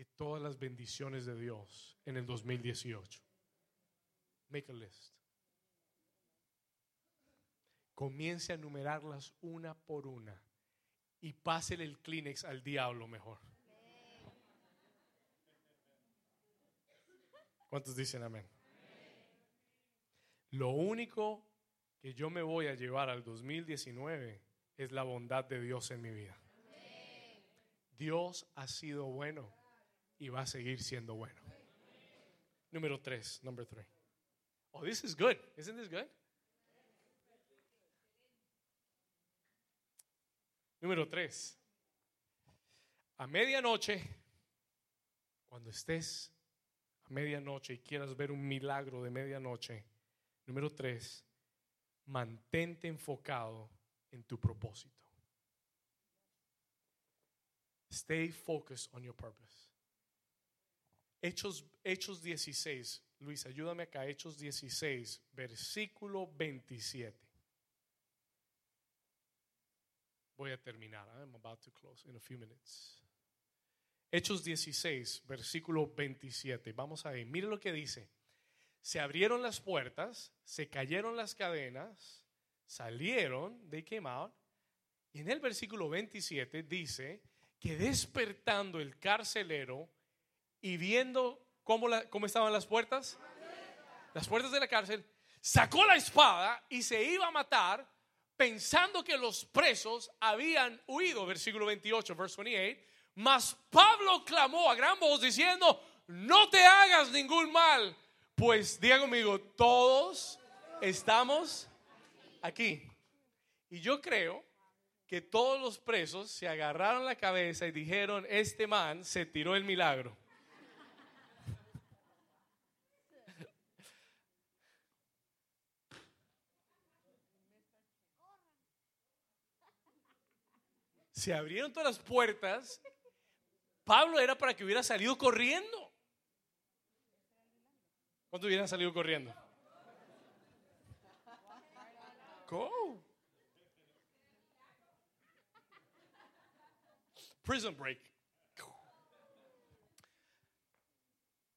de todas las bendiciones de Dios en el 2018. Make a list. Comience a numerarlas una por una y pásele el Kleenex al diablo mejor. ¿Cuántos dicen amén? Lo único que yo me voy a llevar al 2019 es la bondad de Dios en mi vida. Dios ha sido bueno y va a seguir siendo bueno. Número tres, number three. Oh, this is good. Isn't this good? Número tres. A medianoche, cuando estés a medianoche y quieras ver un milagro de medianoche, número tres, mantente enfocado en tu propósito. Stay focused on your purpose. Hechos, Hechos 16, Luis, ayúdame acá, Hechos 16, versículo 27. Voy a terminar. I'm about to close in a few minutes. Hechos 16, versículo 27. Vamos a ver. Mire lo que dice. Se abrieron las puertas, se cayeron las cadenas, salieron, they came out. Y en el versículo 27 dice que despertando el carcelero y viendo cómo, cómo estaban las puertas, las puertas de la cárcel, sacó la espada y se iba a matar pensando que los presos habían huido, versículo 28, verse 28, mas Pablo clamó a gran voz diciendo, no te hagas ningún mal, pues diga conmigo, todos estamos aquí. Y yo creo que todos los presos se agarraron la cabeza y dijeron, este man se tiró el milagro. Se abrieron todas las puertas. Pablo era para que hubiera salido corriendo. ¿Cuántos hubieran salido corriendo? Go. prison break.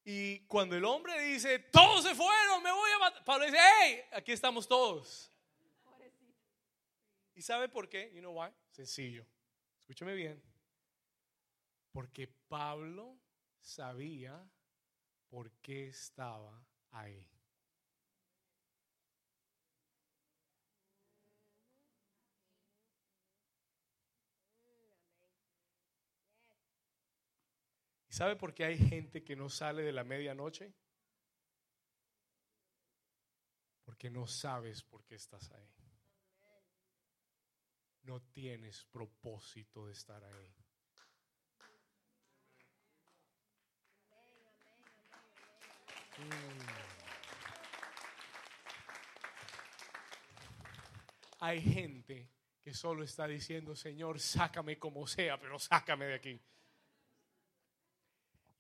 Y cuando el hombre dice, todos se fueron, me voy a matar, Pablo dice, hey, aquí estamos todos. ¿Y sabe por qué? You know why? Sencillo. Escúcheme bien. Porque Pablo sabía por qué estaba ahí. ¿Sabe por qué hay gente que no sale de la medianoche? Porque no sabes por qué estás ahí. No tienes propósito de estar ahí. Mm. Hay gente que solo está diciendo, Señor, sácame como sea, pero sácame de aquí.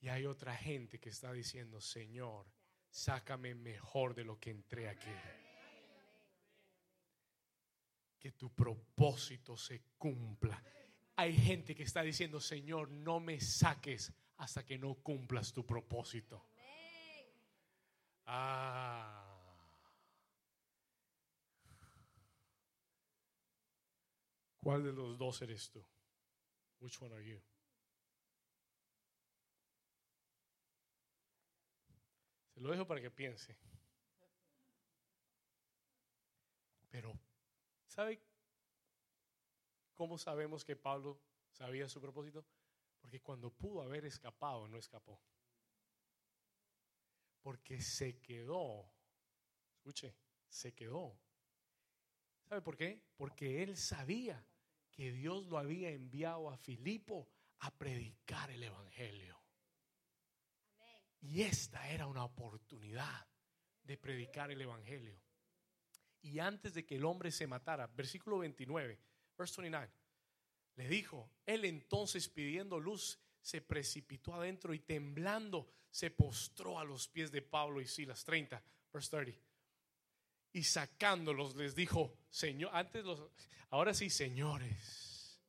Y hay otra gente que está diciendo, Señor, sácame mejor de lo que entré aquí. Que tu propósito se cumpla. Hay gente que está diciendo, Señor, no me saques hasta que no cumplas tu propósito. Ah. ¿Cuál de los dos eres tú? Which one are you? Lo dejo para que piense. Pero, ¿sabe cómo sabemos que Pablo sabía su propósito? Porque cuando pudo haber escapado, no escapó. Porque se quedó. Escuche, se quedó. ¿Sabe por qué? Porque él sabía que Dios lo había enviado a Filipo a predicar el Evangelio. Y esta era una oportunidad de predicar el Evangelio. Y antes de que el hombre se matara, versículo 29, verse 29, le dijo, él entonces pidiendo luz, se precipitó adentro y temblando se postró a los pies de Pablo y Silas. 30, verse 30. Y sacándolos les dijo, Señor, antes los, ahora sí, señores,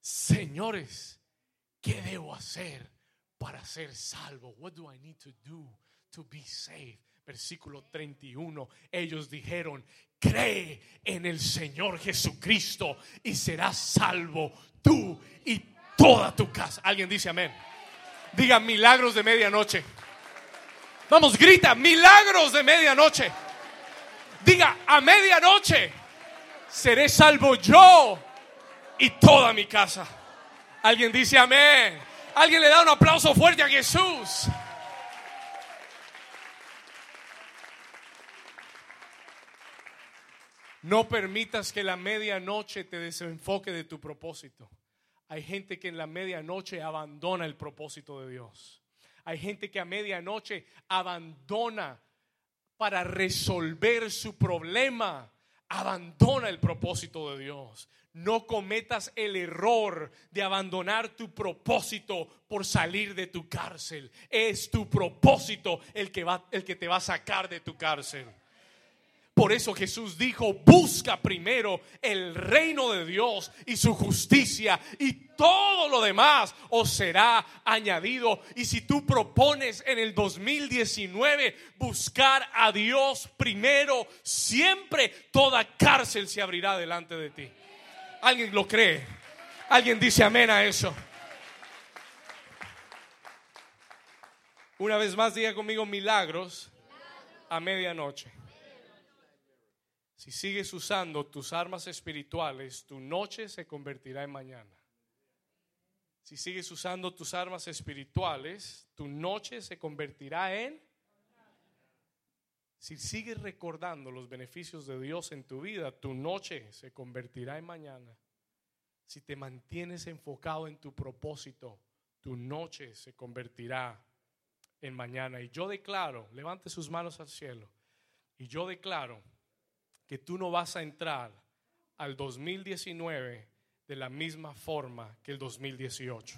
señores, ¿qué debo hacer para ser salvo? What do I need to do to be saved? Versículo 31. Ellos dijeron, cree en el Señor Jesucristo y serás salvo tú y toda tu casa. Alguien dice amén. Diga milagros de medianoche. Vamos, grita, milagros de medianoche. Diga, a medianoche seré salvo yo y toda mi casa. Alguien dice amén. Alguien le da un aplauso fuerte a Jesús. No permitas que la medianoche te desenfoque de tu propósito. Hay gente que en la medianoche abandona el propósito de Dios. Hay gente que a medianoche abandona para resolver su problema. Abandona el propósito de Dios. No cometas el error de abandonar tu propósito por salir de tu cárcel. Es tu propósito el que, va, el que te va a sacar de tu cárcel. Por eso Jesús dijo, busca primero el reino de Dios y su justicia y todo lo demás os será añadido. Y si tú propones en el 2019 buscar a Dios primero, siempre toda cárcel se abrirá delante de ti. ¿Alguien lo cree? ¿Alguien dice amén a eso? Una vez más diga conmigo milagros a medianoche. Si sigues usando tus armas espirituales, tu noche se convertirá en mañana. Si sigues usando tus armas espirituales, tu noche se convertirá en... Si sigues recordando los beneficios de Dios en tu vida, tu noche se convertirá en mañana. Si te mantienes enfocado en tu propósito, tu noche se convertirá en mañana. Y yo declaro, levante sus manos al cielo, y yo declaro que tú no vas a entrar al 2019 de la misma forma que el 2018.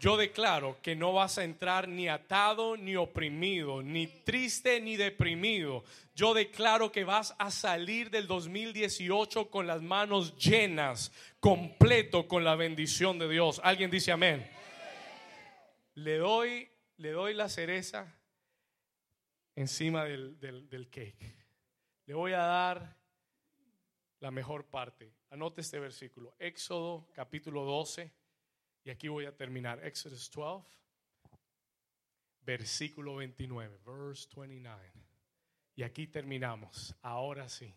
Yo declaro que no vas a entrar ni atado, ni oprimido, ni triste, ni deprimido. Yo declaro que vas a salir del 2018 con las manos llenas, completo con la bendición de Dios. ¿Alguien dice amén? Le doy, le doy la cereza encima del, del, del cake. Le voy a dar la mejor parte. Anote este versículo. Éxodo capítulo 12. Y aquí voy a terminar. Éxodo 12, versículo 29. Verse 29. Y aquí terminamos. Ahora sí.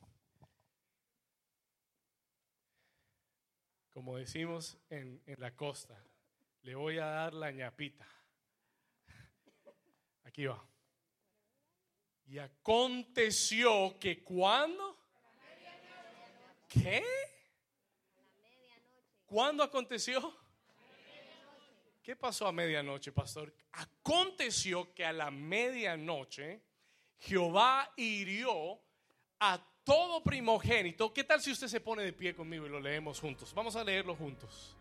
Como decimos en, en la costa, le voy a dar la ñapita. Aquí va. Y aconteció que cuando... ¿Qué? ¿Cuándo aconteció? ¿Qué pasó a medianoche, pastor? Aconteció que a la medianoche Jehová hirió a todo primogénito. ¿Qué tal si usted se pone de pie conmigo y lo leemos juntos? Vamos a leerlo juntos.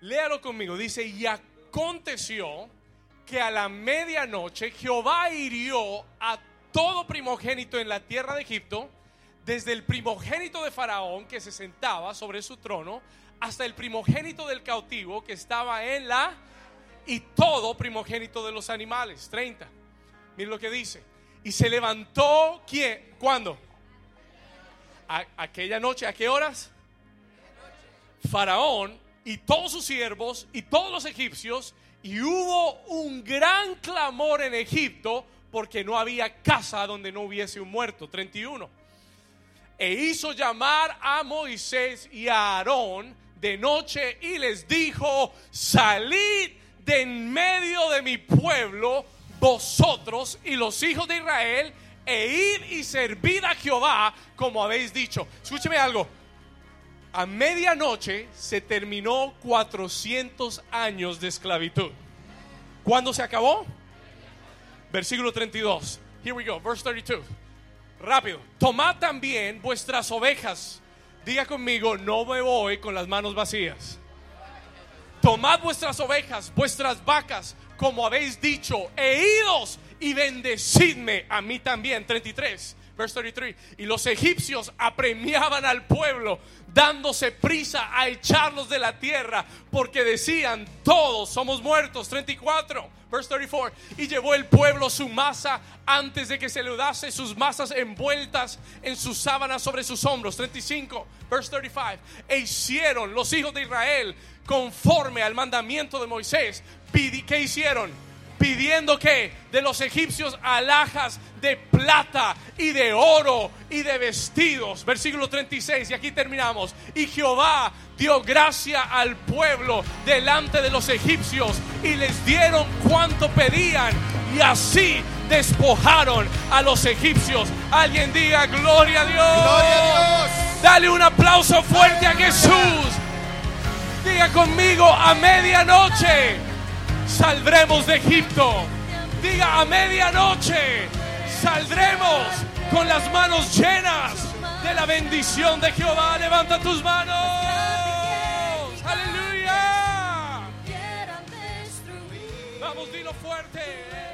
Léalo conmigo. Dice, y aconteció que a la medianoche Jehová hirió a todo primogénito en la tierra de Egipto, desde el primogénito de Faraón que se sentaba sobre su trono, hasta el primogénito del cautivo que estaba en la... y todo primogénito de los animales. 30. Miren lo que dice. Y se levantó, ¿quién? ¿Cuándo? aquella noche, ¿a qué horas? Faraón y todos sus siervos y todos los egipcios Y hubo un gran clamor en Egipto porque no había casa donde no hubiese un muerto. 31. E hizo llamar a Moisés y a Aarón de noche y les dijo, salid de en medio de mi pueblo, vosotros y los hijos de Israel, e id y servid a Jehová como habéis dicho. Escúcheme algo. A medianoche se terminó 400 años de esclavitud. ¿Cuándo se acabó? Versículo 32. Here we go, verse 32. Rápido. Tomad también vuestras ovejas. Diga conmigo, no me voy con las manos vacías. Tomad vuestras ovejas, vuestras vacas, como habéis dicho, e idos y bendecidme a mí también. 33, verse 33. Y los egipcios apremiaban al pueblo, dándose prisa a echarlos de la tierra, porque decían, todos somos muertos. 34, verse 34. Y llevó el pueblo su masa antes de que se le dase sus masas envueltas en sus sábanas sobre sus hombros. 35, verse 35. E hicieron los hijos de Israel conforme al mandamiento de Moisés. ¿Qué hicieron? Pidiendo que de los egipcios alhajas de plata y de oro y de vestidos. Versículo 36, y aquí terminamos. Y Jehová dio gracia al pueblo delante de los egipcios y les dieron cuanto pedían. Y así despojaron a los egipcios. Alguien diga gloria a Dios. Gloria a Dios. Dale un aplauso fuerte a Jesús. Diga conmigo, a medianoche saldremos de Egipto. Diga, a medianoche saldremos con las manos llenas de la bendición de Jehová. Levanta tus manos. Aleluya. Vamos, dilo fuerte.